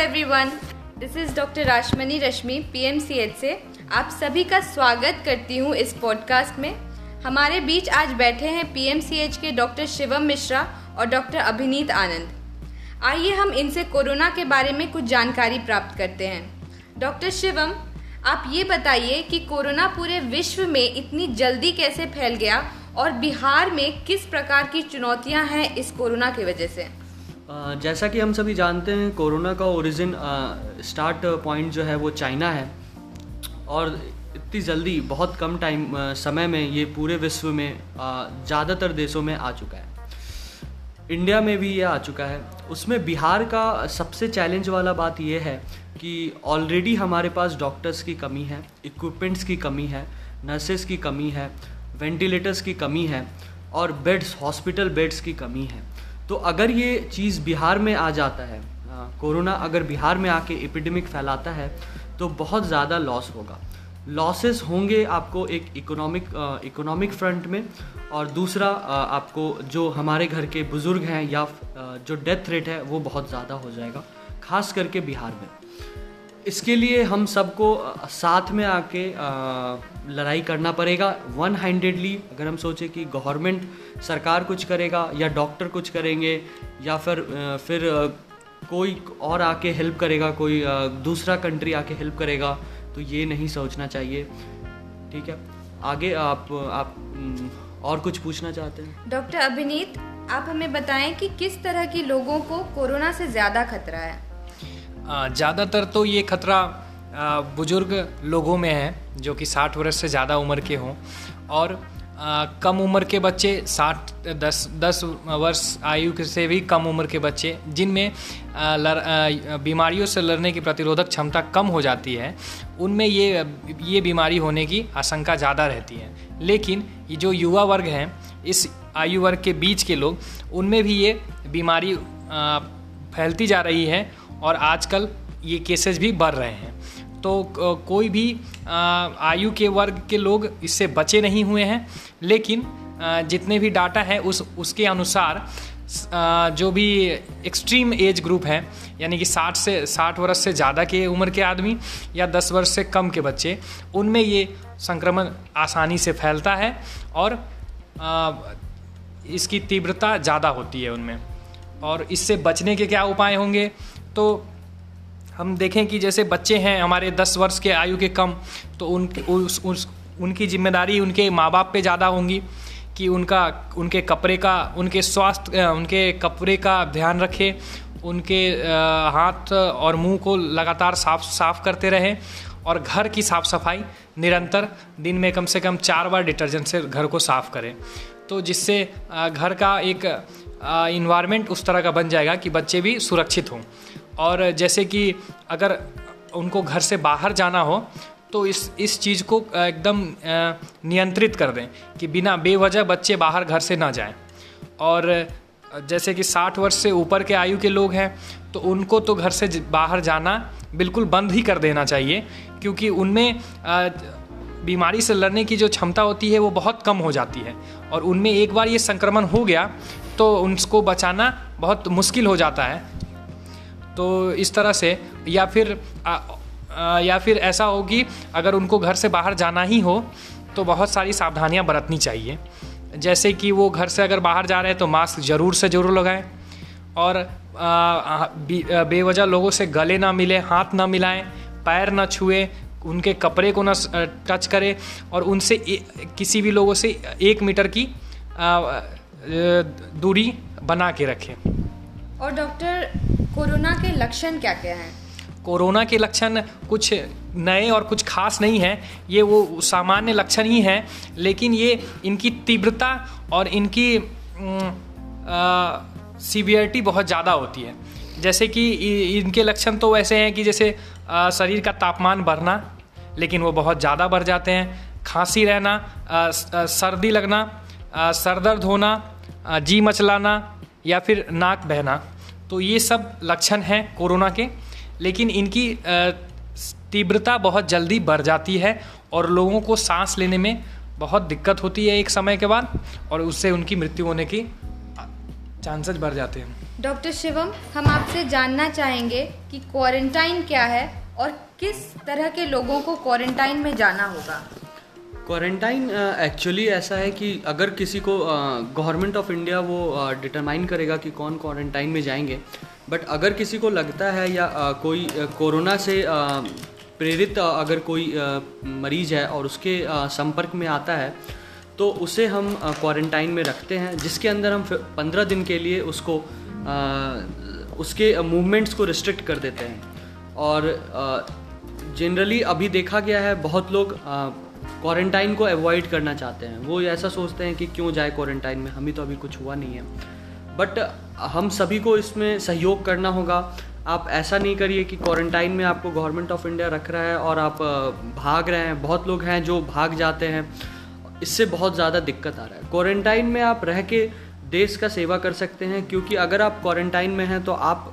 Everyone this is doctor Rashmani Rashmi PMCH से. आप सभी का स्वागत करती हूँ इस पॉडकास्ट में. हमारे बीच आज बैठे हैं पीएमसीएच के डॉक्टर शिवम मिश्रा और डॉक्टर अभिनीत आनंद. आइए हम इनसे कोरोना के बारे में कुछ जानकारी प्राप्त करते हैं. डॉक्टर शिवम, आप ये बताइए कि कोरोना पूरे विश्व में इतनी जल्दी कैसे फैल गया और बिहार में किस प्रकार की चुनौतियाँ हैं इस कोरोना की वजह से? जैसा कि हम सभी जानते हैं, कोरोना का ओरिजिन स्टार्ट पॉइंट जो है वो चाइना है। और इतनी जल्दी, बहुत कम टाइम समय में ये पूरे विश्व में ज़्यादातर देशों में आ चुका है। इंडिया में भी ये आ चुका है। उसमें बिहार का सबसे चैलेंज वाला बात ये है कि ऑलरेडी हमारे पास डॉक्टर्स की कमी है इक्विपमेंट्स की कमी है नर्सेस की कमी है वेंटिलेटर्स की कमी है, और बेड्स हॉस्पिटल बेड्स की कमी है। तो अगर ये चीज़ बिहार में आ जाता है कोरोना अगर बिहार में आके एपिडेमिक फैलाता है तो बहुत ज़्यादा लॉस होगा। लॉसेस होंगे आपको एक इकोनॉमिक इकोनॉमिक फ्रंट में और दूसरा आपको जो हमारे घर के बुज़ुर्ग हैं या जो डेथ रेट है, वो बहुत ज़्यादा हो जाएगा, खास करके बिहार में। इसके लिए हम सबको साथ में आके लड़ाई करना पड़ेगा। वन हैंडेडली अगर हम सोचें कि गवर्नमेंट सरकार कुछ करेगा या डॉक्टर कुछ करेंगे या फिर फिर कोई और आके हेल्प करेगा कोई दूसरा कंट्री आके हेल्प करेगा तो ये नहीं सोचना चाहिए। ठीक है? आगे आप आप और कुछ पूछना चाहते हैं? डॉक्टर अभिनीत आप हमें बताएँ कि किस तरह के लोगों को कोरोना से ज़्यादा खतरा है? ज़्यादातर तो ये खतरा बुज़ुर्ग लोगों में है जो कि 60 वर्ष से ज़्यादा उम्र के हों और आ, कम उम्र के बच्चे 60 दस दस वर्ष आयु से भी कम उम्र के बच्चे जिनमें बीमारियों से लड़ने की प्रतिरोधक क्षमता कम हो जाती है उनमें ये ये बीमारी होने की आशंका ज़्यादा रहती है। लेकिन ये जो युवा वर्ग हैं इस आयु वर्ग के बीच के लोग उनमें भी ये बीमारी फैलती जा रही है और आजकल ये केसेस भी बढ़ रहे हैं। तो कोई भी आयु के वर्ग के लोग इससे बचे नहीं हुए हैं। लेकिन जितने भी डाटा है उस, उसके अनुसार जो भी एक्सट्रीम एज ग्रुप है, यानी कि 60 से 60 वर्ष से ज़्यादा के उम्र के आदमी या 10 वर्ष से कम के बच्चे, उनमें ये संक्रमण आसानी से फैलता है और इसकी तीव्रता ज़्यादा होती है उनमें। और इससे बचने के क्या उपाय होंगे? तो हम देखें कि जैसे बच्चे हैं हमारे दस वर्ष के आयु के कम तो उन उस, उस उनकी ज़िम्मेदारी उनके माँ बाप पे ज़्यादा होंगी कि उनका उनके कपड़े का उनके स्वास्थ्य उनके कपड़े का ध्यान रखें उनके हाथ और मुँह को लगातार साफ़ साफ़ करते रहें और घर की साफ़ सफ़ाई निरंतर दिन में कम से कम चार बार डिटर्जेंट से घर को साफ़ करें। तो जिससे घर का एक इन्वायरमेंट उस तरह का बन जाएगा कि बच्चे भी सुरक्षित हों। और जैसे कि अगर उनको घर से बाहर जाना हो तो इस इस चीज़ को एकदम नियंत्रित कर दें कि बिना बेवजह बच्चे बाहर घर से ना जाएँ। और जैसे कि 60 वर्ष से ऊपर के आयु के लोग हैं तो उनको तो घर से बाहर जाना बिल्कुल बंद ही कर देना चाहिए, क्योंकि उनमें बीमारी से लड़ने की जो क्षमता होती है, वो बहुत कम हो जाती है। और उनमें एक बार ये संक्रमण हो गया तो उनको बचाना बहुत मुश्किल हो जाता है। तो इस तरह से या फिर आ, आ, या फिर ऐसा हो कि अगर उनको घर से बाहर जाना ही हो तो बहुत सारी सावधानियाँ बरतनी चाहिए। जैसे कि वो घर से अगर बाहर जा रहे हैं तो मास्क ज़रूर से ज़रूर लगाएँ और बेवजह लोगों से गले ना मिले हाथ ना मिलाएँ पैर ना छुए उनके कपड़े को ना टच करें और उनसे किसी भी लोगों से एक मीटर की दूरी बना के रखें। और डॉक्टर कोरोना के लक्षण क्या क्या हैं? कोरोना के लक्षण कुछ नए और कुछ खास नहीं हैं। ये वो सामान्य लक्षण ही हैं लेकिन ये इनकी तीव्रता और इनकी सीवियरिटी बहुत ज़्यादा होती है। जैसे कि इनके लक्षण तो वैसे हैं कि जैसे आ, शरीर का तापमान बढ़ना लेकिन वो बहुत ज़्यादा बढ़ जाते हैं। खांसी रहना आ, सर्दी लगना सर दर्द होना जी मचलाना या फिर नाक बहना। तो ये सब लक्षण हैं कोरोना के, लेकिन इनकी तीव्रता बहुत जल्दी बढ़ जाती है और लोगों को सांस लेने में बहुत दिक्कत होती है एक समय के बाद और उससे उनकी मृत्यु होने की चांसेस बढ़ जाते हैं। डॉक्टर शिवम, हम आपसे जानना चाहेंगे कि क्वारंटाइन क्या है और किस तरह के लोगों को क्वारंटाइन में जाना होगा। क्वारंटाइन एक्चुअली ऐसा है कि अगर किसी को गवर्नमेंट ऑफ़ इंडिया वो डिटरमाइन uh, करेगा कि कौन क्वारंटाइन में जाएँगे बट अगर किसी को लगता है या uh, कोई कोरोना uh, से प्रेरित अगर कोई मरीज़ है और उसके संपर्क में आता है तो उसे हम क्वारंटाइन में रखते हैं जिसके अंदर हम पंद्रह दिन के लिए उसको उसके मूवमेंट्स को रिस्ट्रिक्ट कर देते हैं। और जनरली अभी देखा गया है बहुत लोग क्वारंटाइन को अवॉइड करना चाहते हैं। वो ऐसा सोचते हैं कि क्यों जाए क्वारंटाइन में? हमें तो अभी कुछ हुआ नहीं है। बट हम सभी को इसमें सहयोग करना होगा। आप ऐसा नहीं करिए कि क्वारंटाइन में आपको गवर्नमेंट ऑफ़ इंडिया रख रहा है और आप भाग रहे हैं। बहुत लोग हैं जो भाग जाते हैं। इससे बहुत ज़्यादा दिक्कत आ रहा है। क्वारंटाइन में आप रह के देश का सेवा कर सकते हैं, क्योंकि अगर आप क्वारंटाइन में हैं तो आप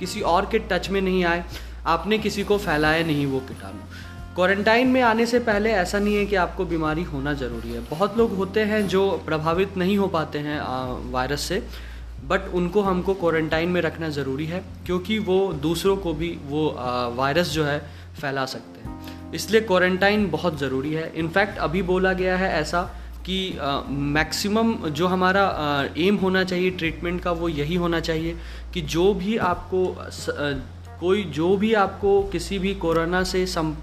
किसी और के टच में नहीं आए। आपने किसी को फैलाया नहीं वो कीटाणु। क्वारंटाइन में आने से पहले ऐसा नहीं है कि आपको बीमारी होना ज़रूरी है। बहुत लोग होते हैं जो प्रभावित नहीं हो पाते हैं वायरस से, बट उनको हमको क्वारंटाइन में रखना ज़रूरी है क्योंकि वो दूसरों को भी वो वायरस जो है, फैला सकते हैं। इसलिए क्वारंटाइन बहुत ज़रूरी है। इनफैक्ट अभी बोला गया है ऐसा कि मैक्सिमम जो हमारा एम होना चाहिए, ट्रीटमेंट का, वो यही होना चाहिए कि जो भी आपको कोई, जो भी आपको किसी भी कोरोना से सम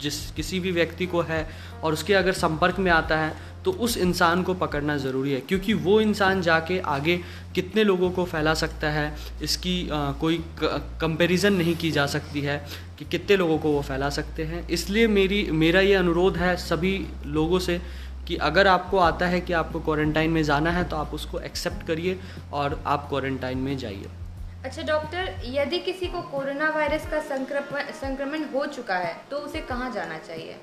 जिस किसी भी व्यक्ति को है और उसके अगर संपर्क में आता है तो उस इंसान को पकड़ना ज़रूरी है। क्योंकि वो इंसान जाके आगे कितने लोगों को फैला सकता है इसकी आ, कोई कंपैरिजन नहीं की जा सकती है कि कितने लोगों को वो फैला सकते हैं। इसलिए मेरी मेरा ये अनुरोध है सभी लोगों से कि अगर आपको आता है कि आपको क्वारंटाइन में जाना है तो आप उसको एक्सेप्ट करिए और आप क्वारंटाइन में जाइए। अच्छा डॉक्टर यदि किसी को कोरोना वायरस का संक्रमण संक्रमण हो चुका है तो उसे कहाँ जाना चाहिए?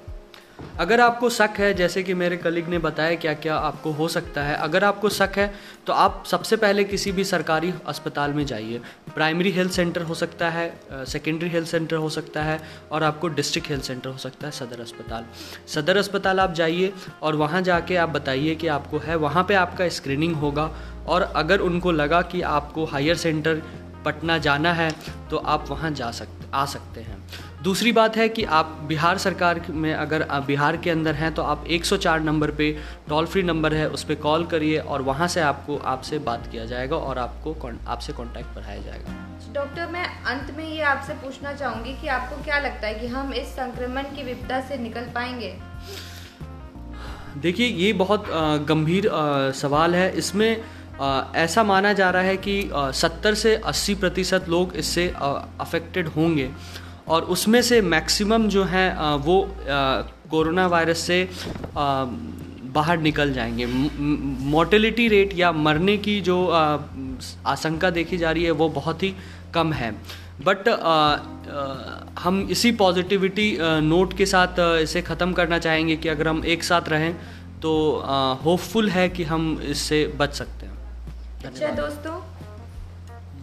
अगर आपको शक है, जैसे कि मेरे कलीग ने बताया क्या क्या आपको हो सकता है, अगर आपको शक है तो आप सबसे पहले किसी भी सरकारी अस्पताल में जाइए। प्राइमरी हेल्थ सेंटर हो सकता है सेकेंडरी हेल्थ सेंटर हो सकता है, और आपको डिस्ट्रिक्ट हेल्थ सेंटर हो सकता है, सदर अस्पताल। सदर अस्पताल आप जाइए, और वहाँ जाके आप बताइए कि आपको है, वहाँ पर आपका स्क्रीनिंग होगा, और अगर उनको लगा कि आपको हायर सेंटर पटना जाना है तो आप वहाँ जा सकते आ सकते हैं। दूसरी बात है कि आप बिहार सरकार में अगर बिहार के अंदर हैं तो आप 104 नंबर पे टोल फ्री नंबर है उस पर कॉल करिए और वहाँ से आपको आपसे बात किया जाएगा और आपको आपसे कांटेक्ट बढ़ाया जाएगा। डॉक्टर मैं अंत में ये आपसे पूछना चाहूँगी कि आपको क्या लगता है कि हम इस संक्रमण की विपदा से निकल पाएँगे? देखिए ये बहुत गंभीर सवाल है। इसमें ऐसा माना जा रहा है कि सत्तर से अस्सी प्रतिशत लोग इससे अफेक्टेड होंगे। और उसमें से मैक्सिमम जो हैं वो कोरोना वायरस से बाहर निकल जाएँगे। मोर्टेलिटी रेट या मरने की जो आशंका देखी जा रही है, वो बहुत ही कम है। बट हम इसी पॉजिटिविटी नोट के साथ इसे ख़त्म करना चाहेंगे कि अगर हम एक साथ रहें तो होपफुल है कि हम इससे बच सकते हैं। अच्छा दोस्तों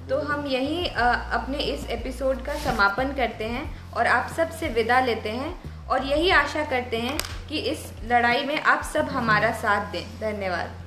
तो हम यही अपने इस एपिसोड का समापन करते हैं और आप सबसे विदा लेते हैं और यही आशा करते हैं कि इस लड़ाई में आप सब हमारा साथ दें। धन्यवाद।